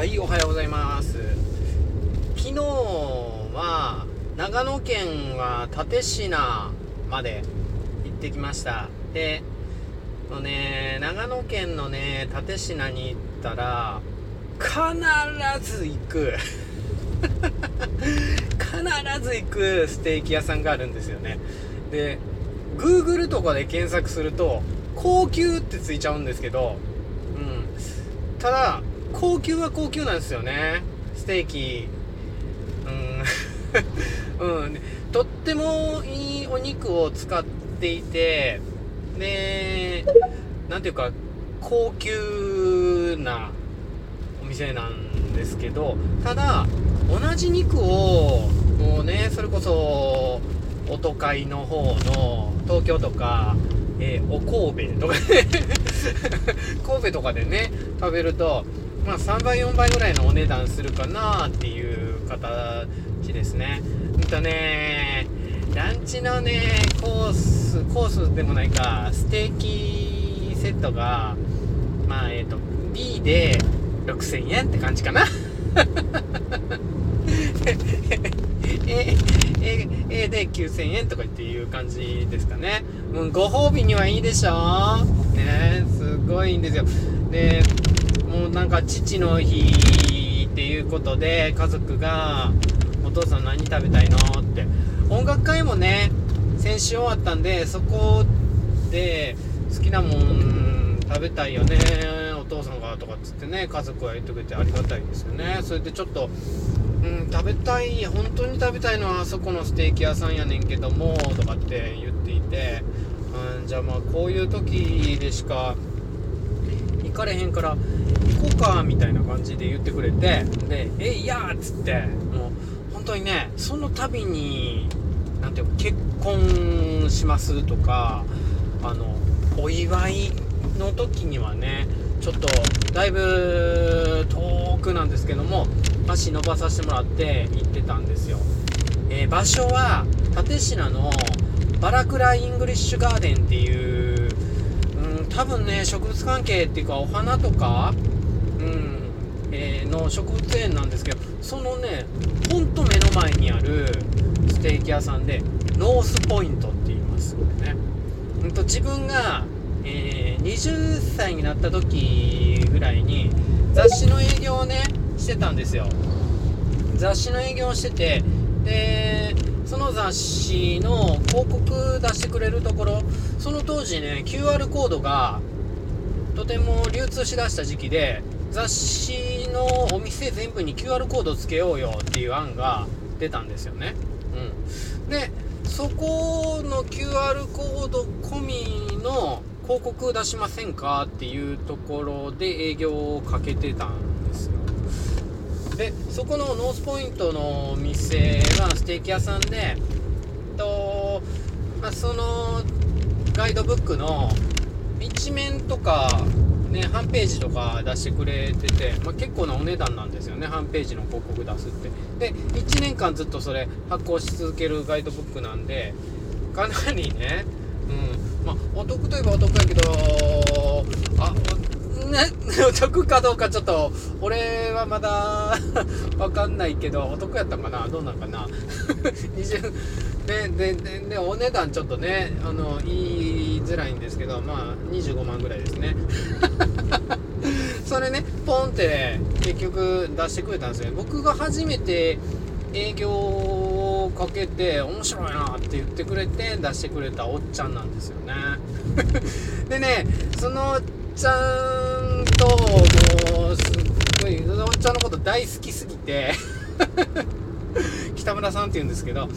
はいおはようございます。昨日は長野県は立科まで行ってきました。でのね長野県のね立科に行ったら必ず行く。必ず行くステーキ屋さんがあるんですよね。で Google とかで検索すると高級ってついちゃうんですけどうん。ただ高級は高級なんですよね。ステーキ。うん、うん、とってもいいお肉を使っていてで何ていうか高級なお店なんですけどただ同じ肉をもうねそれこそお都会の方の東京とか、えー、お神戸とかね。神戸とかでね食べるとまあ、3倍4倍ぐらいのお値段するかなっていう形ですねうんとねランチのねコースコースでもないかステーキセットがまあえっ、ー、と B で6000円って感じかな A, A, A で9000円とかっていう感じですかね。もうご褒美にはいいでしょねすごいんですよ。で、もうなんか父の日っていうことで家族が「お父さん何食べたいの?」って音楽会もね先週終わったんでそこで好きなもん食べたいよねお父さんがとかっつってね家族が言ってくれてありがたいですよねそれでちょっとうん食べたい本当に食べたいのはあそこのステーキ屋さんやねんけどもとかって言っていて、うん、じゃあまあこういう時でしか行かれへんから行こうかみたいな感じで言ってくれてで「えいや!」っつってもう本当にねその度に何ていうか結婚しますとかあのお祝いの時にはねちょっとだいぶ遠くなんですけども足伸ばさせてもらって行ってたんですよ、えー、場所は蓼科のバラクライングリッシュガーデンっていう多分ね植物関係っていうかお花とか、うんえー、の植物園なんですけどそのねほんと目の前にあるステーキ屋さんでノースポイントって言いますこれね、うんと、自分が、えー、20歳になった時ぐらいに雑誌の営業をねしてたんですよ。雑誌の営業をしててでその雑誌の広告出してくれるところその当時ね QR コードがとても流通しだした時期で雑誌のお店全部に QR コードつけようよっていう案が出たんですよね。うん、でそこの QR コード込みの広告出しませんかっていうところで営業をかけてたん。でそこのノースポイントの店はステーキ屋さんでと、まあ、そのガイドブックの一面とかね、半ページとか出してくれてて、まあ、結構なお値段なんですよね半ページの広告出すって。で1年間ずっとそれ発行し続けるガイドブックなんでかなりねうんまあお得といえばお得やけどあね、お得かどうかちょっと、俺はまだわかんないけど、お得やったかな？どうなんかな ?20、で、で、で、で、お値段ちょっとね、あの、言いづらいんですけど、まあ、25万ぐらいですね。それね、ポンって結局出してくれたんですよ。僕が初めて営業をかけて面白いなって言ってくれて出してくれたおっちゃんなんですよね。でね、そのちゃんともうすっごいおっちゃんのこと大好きすぎて 北村さんって言うんですけど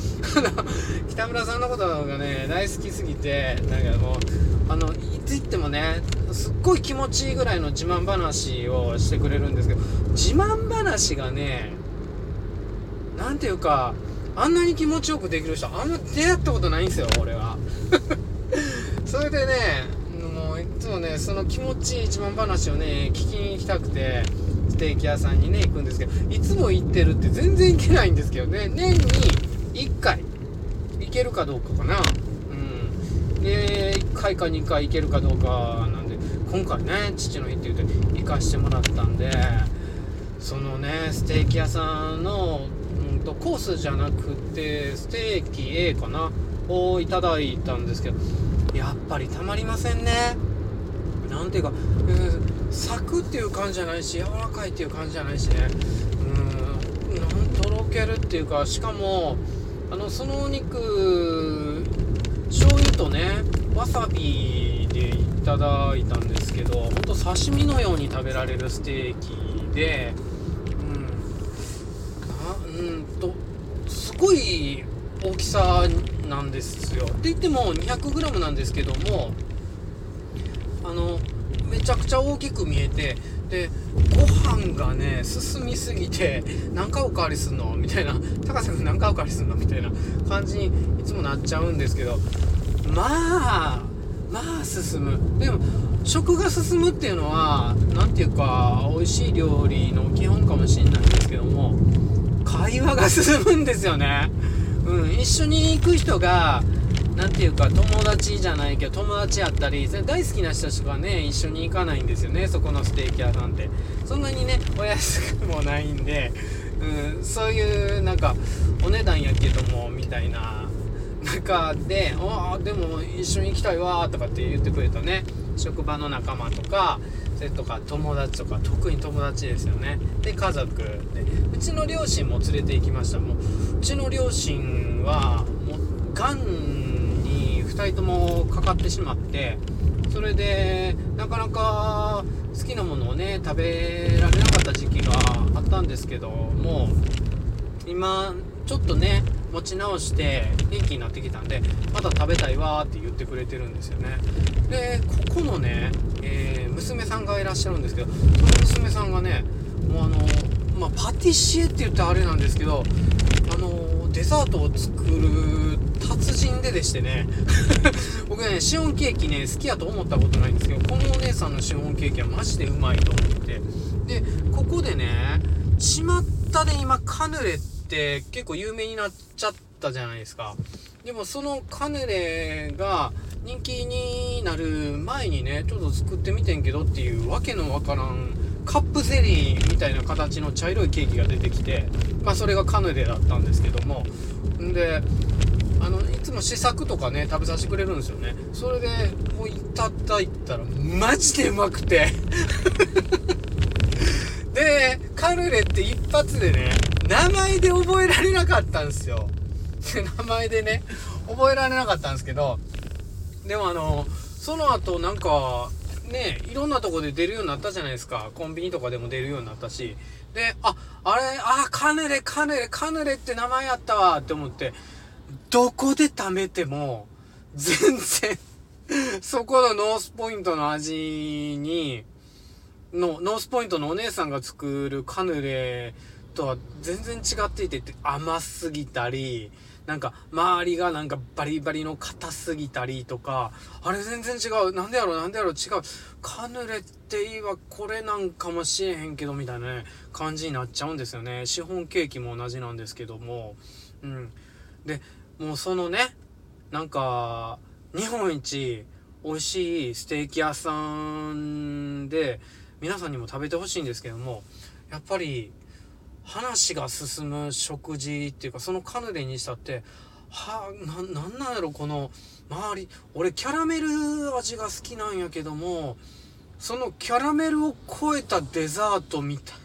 北村さんのことがね大好きすぎてなんかもうあのいつ行ってもねすっごい気持ちいいぐらいの自慢話をしてくれるんですけど自慢話がね何ていうかあんなに気持ちよくできる人あんま出会ったことないんですよ俺は。それでねつもねその気持ちいい自慢話をね聞きに行きたくてステーキ屋さんにね行くんですけどいつも行ってるって全然行けないんですけどね年に1回行けるかどうかかな。うん。で1回か2回行けるかどうかなんで今回ね父の日って言うて行かしてもらったんでそのねステーキ屋さんの、うんと、コースじゃなくてステーキ A かなをいただいたんですけどやっぱりたまりませんね。なんていうか、うん、サクっていう感じじゃないし柔らかいっていう感じじゃないしね。うんなんとろけるっていうかしかもあのそのお肉醤油とねわさびでいただいたんですけどほんと刺身のように食べられるステーキでうんうんとすごい大きさなんですよ。って言っても 200g なんですけどもあのめちゃくちゃ大きく見えてでご飯がね進みすぎて何回おかわりすんの？みたいな。高瀬君何回おかわりすんの？みたいな感じにいつもなっちゃうんですけど。まあまあ進む。でも食が進むっていうのは何ていうか美味しい料理の基本かもしれないんですけども会話が進むんですよね。うん一緒に行く人が何ていうか友達じゃないけど友達やったり大好きな人たちがね一緒に行かないんですよねそこのステーキ屋さんって。そんなにねお安くもないんで、うん、そういうなんかお値段やけどもみたいな中で「ああでも一緒に行きたいわ」とかって言ってくれたね職場の仲間とかそれとか友達とか特に友達ですよね。で家族で。うちの両親も連れて行きました。もううちの両親はもうがん2人ともかかってしまってそれでなかなか好きなものをね食べられなかった時期があったんですけども今ちょっとね持ち直して元気になってきたんでまた食べたいわって言ってくれてるんですよね。でここのね、えー、娘さんがいらっしゃるんですけどその娘さんがねもうあのまあ、パティシエって言ってあれなんですけどあのデザートを作る達人ででしてね。僕ねシフォンケーキね好きやと思ったことないんですけどこのお姉さんのシフォンケーキはマジでうまいと思って。でここでね巷で今カヌレって結構有名になっちゃったじゃないですか。でもそのカヌレが人気になる前にねちょっと作ってみてんけどっていうわけのわからんカップゼリーみたいな形の茶色いケーキが出てきてまあそれがカヌレだったんですけども。んであのいつも試作とかね食べさせてくれるんですよね。それでもういただいたらマジでうまくて。でカヌレって一発でね名前で覚えられなかったんですよ。名前でね覚えられなかったんですけど。でもあのその後なんかねいろんなとこで出るようになったじゃないですか。コンビニとかでも出るようになったし。でああれあカヌレカヌレカヌレって名前やったわ。って思ってどこで食べても、全然 そこのノースポイントの味に、の、ノースポイントのお姉さんが作るカヌレとは全然違っていて、甘すぎたり、なんか、周りがなんかバリバリの硬すぎたりとか、あれ全然違う。なんでやろうなんでやろ違う。カヌレっていいわ、これなんかもしれへんけど、みたいなね、感じになっちゃうんですよね。シフォンケーキも同じなんですけども。うん。で、もうそのねなんか日本一美味しいステーキ屋さんで皆さんにも食べてほしいんですけどもやっぱり話が進む食事っていうかそのカヌレにしたってはあなんなんやろこの周り。俺キャラメル味が好きなんやけどもそのキャラメルを超えたデザートみたい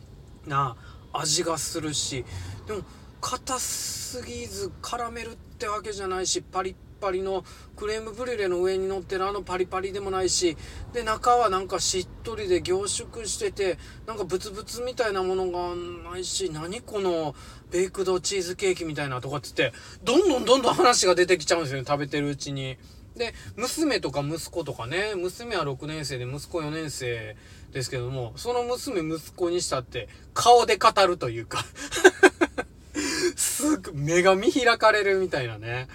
な味がするしでも硬すぎずカラメルってわけじゃないしパリッパリのクレームブリュレの上に乗ってるあのパリパリでもないしで中はなんかしっとりで凝縮しててなんかブツブツみたいなものがないし何このベイクドチーズケーキみたいなとかって言ってどんどんどんどん話が出てきちゃうんですよね食べてるうちに。で娘とか息子とかね娘は6年生で息子4年生ですけどもその娘息子にしたって顔で語るというか すぐ目が見開かれるみたいなね、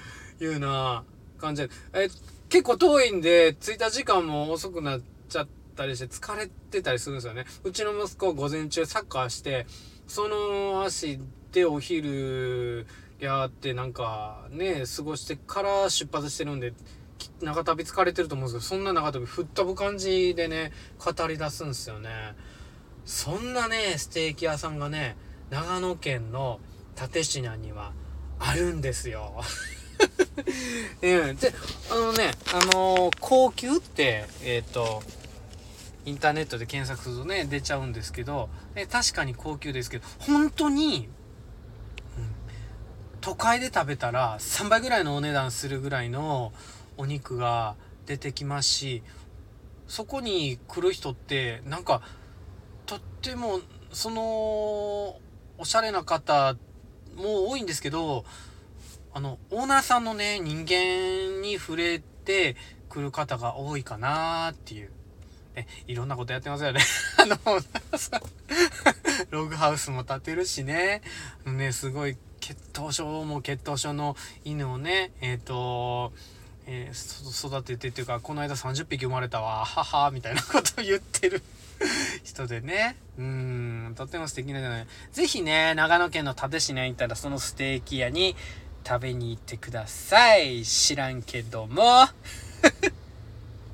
いうな感じで。え、結構遠いんで、着いた時間も遅くなっちゃったりして疲れてたりするんですよね。うちの息子午前中サッカーして、その足でお昼やってなんかね、過ごしてから出発してるんで、長旅疲れてると思うんですけど、そんな長旅吹っ飛ぶ感じでね、語り出すんですよね。そんなね、ステーキ屋さんがね、長野県の蓼科にはあるんですよ。うん、で、あのね、あのー、高級って、えっ、ー、と、インターネットで検索するとね、出ちゃうんですけど、え確かに高級ですけど、本当に、うん、都会で食べたら3倍ぐらいのお値段するぐらいのお肉が出てきますし、そこに来る人って、なんか、とっても、その、おしゃれな方も多いんですけど、あの、オーナーさんのね、人間に触れてくる方が多いかなっていう。ね、いろんなことやってますよね。あの、ログハウスも建てるしね。ね、すごい、血統症も血統症の犬をね、えっ、ー、と、えー、育ててっていうか、この間30匹生まれたわ、はは、みたいなことを言ってる 人でね。うん、とっても素敵なじゃない。ぜひね、長野県の蓼科に行ったら、そのステーキ屋に食べに行ってください。知らんけども。